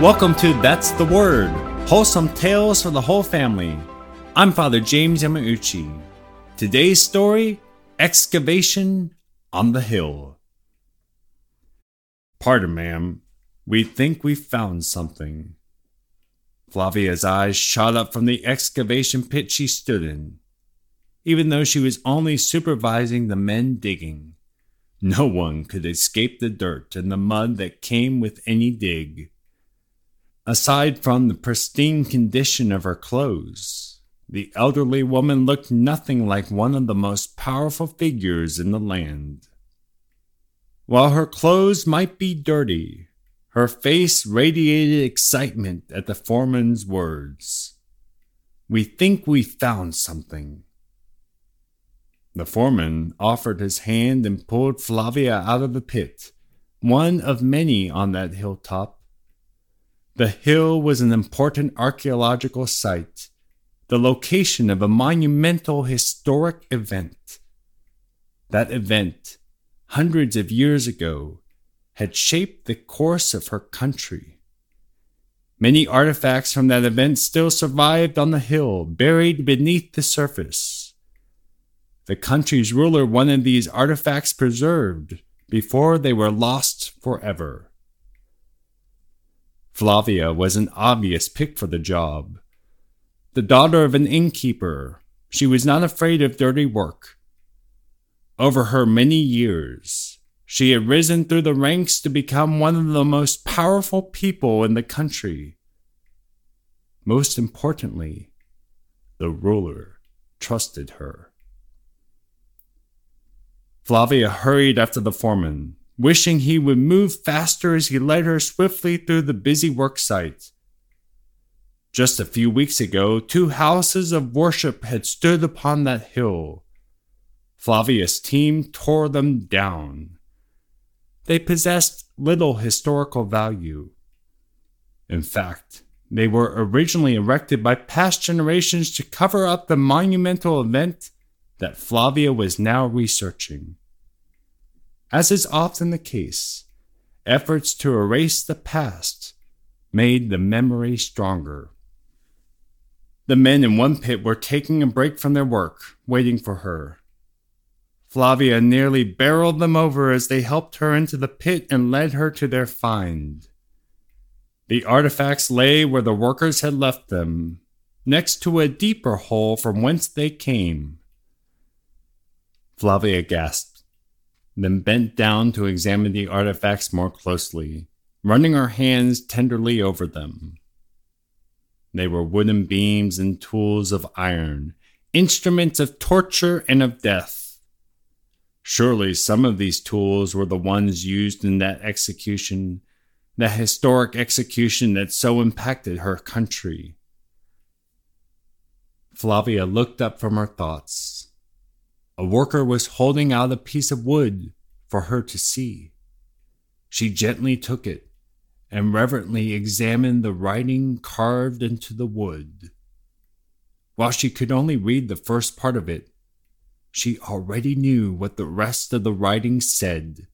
Welcome to That's the Word, wholesome tales for the whole family. I'm Father James Yamauchi. Today's story Excavation on the Hill. Pardon, ma'am. We think we've found something. Flavia's eyes shot up from the excavation pit she stood in. Even though she was only supervising the men digging, no one could escape the dirt and the mud that came with any dig. Aside from the pristine condition of her clothes, the elderly woman looked nothing like one of the most powerful figures in the land. While her clothes might be dirty, her face radiated excitement at the foreman's words. We think we found something. The foreman offered his hand and pulled Flavia out of the pit, one of many on that hilltop the hill was an important archaeological site, the location of a monumental historic event. That event, hundreds of years ago, had shaped the course of her country. Many artifacts from that event still survived on the hill, buried beneath the surface. The country's ruler wanted these artifacts preserved before they were lost forever. Flavia was an obvious pick for the job. The daughter of an innkeeper, she was not afraid of dirty work. Over her many years, she had risen through the ranks to become one of the most powerful people in the country. Most importantly, the ruler trusted her. Flavia hurried after the foreman, wishing he would move faster as he led her swiftly through the busy work site. Just a few weeks ago, two houses of worship had stood upon that hill. Flavia's team tore them down. They possessed little historical value. In fact, they were originally erected by past generations to cover up the monumental event that Flavia was now researching. As is often the case, efforts to erase the past made the memory stronger. The men in one pit were taking a break from their work, waiting for her. Flavia nearly barreled them over as they helped her into the pit and led her to their find. The artifacts lay where the workers had left them, next to a deeper hole from whence they came. Flavia gasped then bent down to examine the artifacts more closely, running her hands tenderly over them. They were wooden beams and tools of iron, instruments of torture and of death. Surely some of these tools were the ones used in that execution, that historic execution that so impacted her country. Flavia looked up from her thoughts. A worker was holding out a piece of wood for her to see. She gently took it and reverently examined the writing carved into the wood. While she could only read the first part of it, she already knew what the rest of the writing said.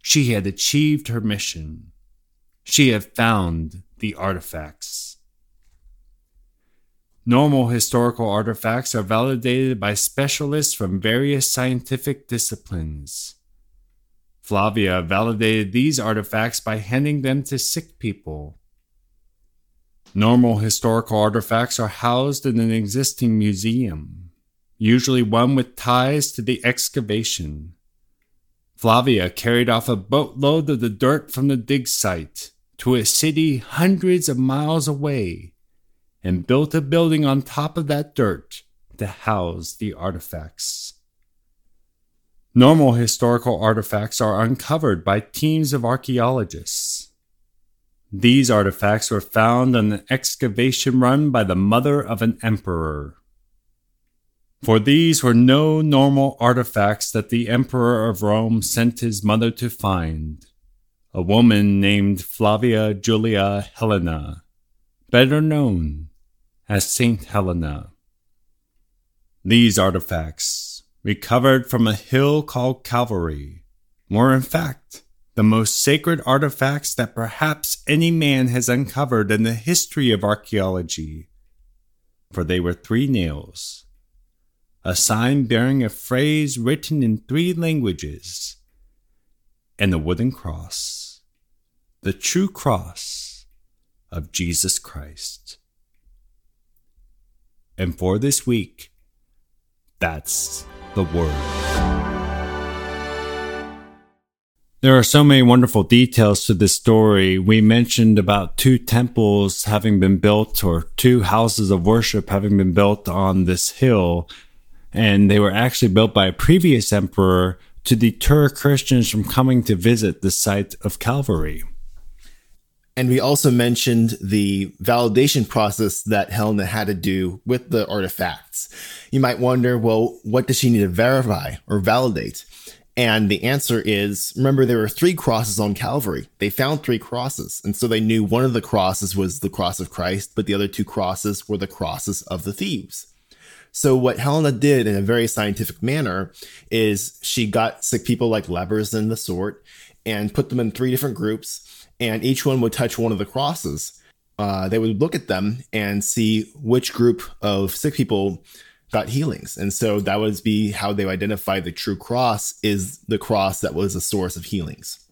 She had achieved her mission. She had found the artifacts. Normal historical artifacts are validated by specialists from various scientific disciplines. Flavia validated these artifacts by handing them to sick people. Normal historical artifacts are housed in an existing museum, usually one with ties to the excavation. Flavia carried off a boatload of the dirt from the dig site to a city hundreds of miles away and built a building on top of that dirt to house the artifacts. Normal historical artifacts are uncovered by teams of archaeologists. These artifacts were found on an excavation run by the mother of an emperor. For these were no normal artifacts that the emperor of Rome sent his mother to find, a woman named Flavia Julia Helena, better known as St. Helena. These artifacts, recovered from a hill called Calvary, were in fact the most sacred artifacts that perhaps any man has uncovered in the history of archaeology. For they were three nails, a sign bearing a phrase written in three languages, and a wooden cross, the true cross of Jesus Christ. And for this week, that's the word. There are so many wonderful details to this story. We mentioned about two temples having been built or two houses of worship having been built on this hill. And they were actually built by a previous emperor to deter Christians from coming to visit the site of Calvary. And we also mentioned the validation process that Helena had to do with the artifacts. You might wonder, well, what does she need to verify or validate? And the answer is remember, there were three crosses on Calvary. They found three crosses. And so they knew one of the crosses was the cross of Christ, but the other two crosses were the crosses of the thieves. So what Helena did in a very scientific manner is she got sick people like lepers and the sort and put them in three different groups, and each one would touch one of the crosses. Uh, they would look at them and see which group of sick people got healings. And so that would be how they identify the true cross is the cross that was a source of healings.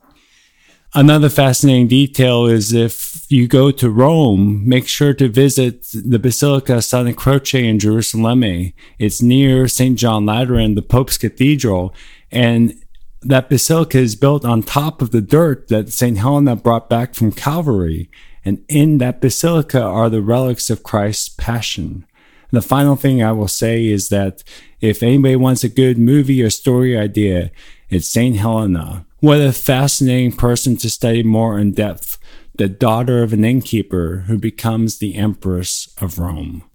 Another fascinating detail is if you go to Rome, make sure to visit the Basilica Santa Croce in Jerusalem. It's near St. John Lateran, the Pope's Cathedral, and that basilica is built on top of the dirt that St. Helena brought back from Calvary. And in that basilica are the relics of Christ's passion. And the final thing I will say is that if anybody wants a good movie or story idea, it's St. Helena. What a fascinating person to study more in depth. The daughter of an innkeeper who becomes the Empress of Rome.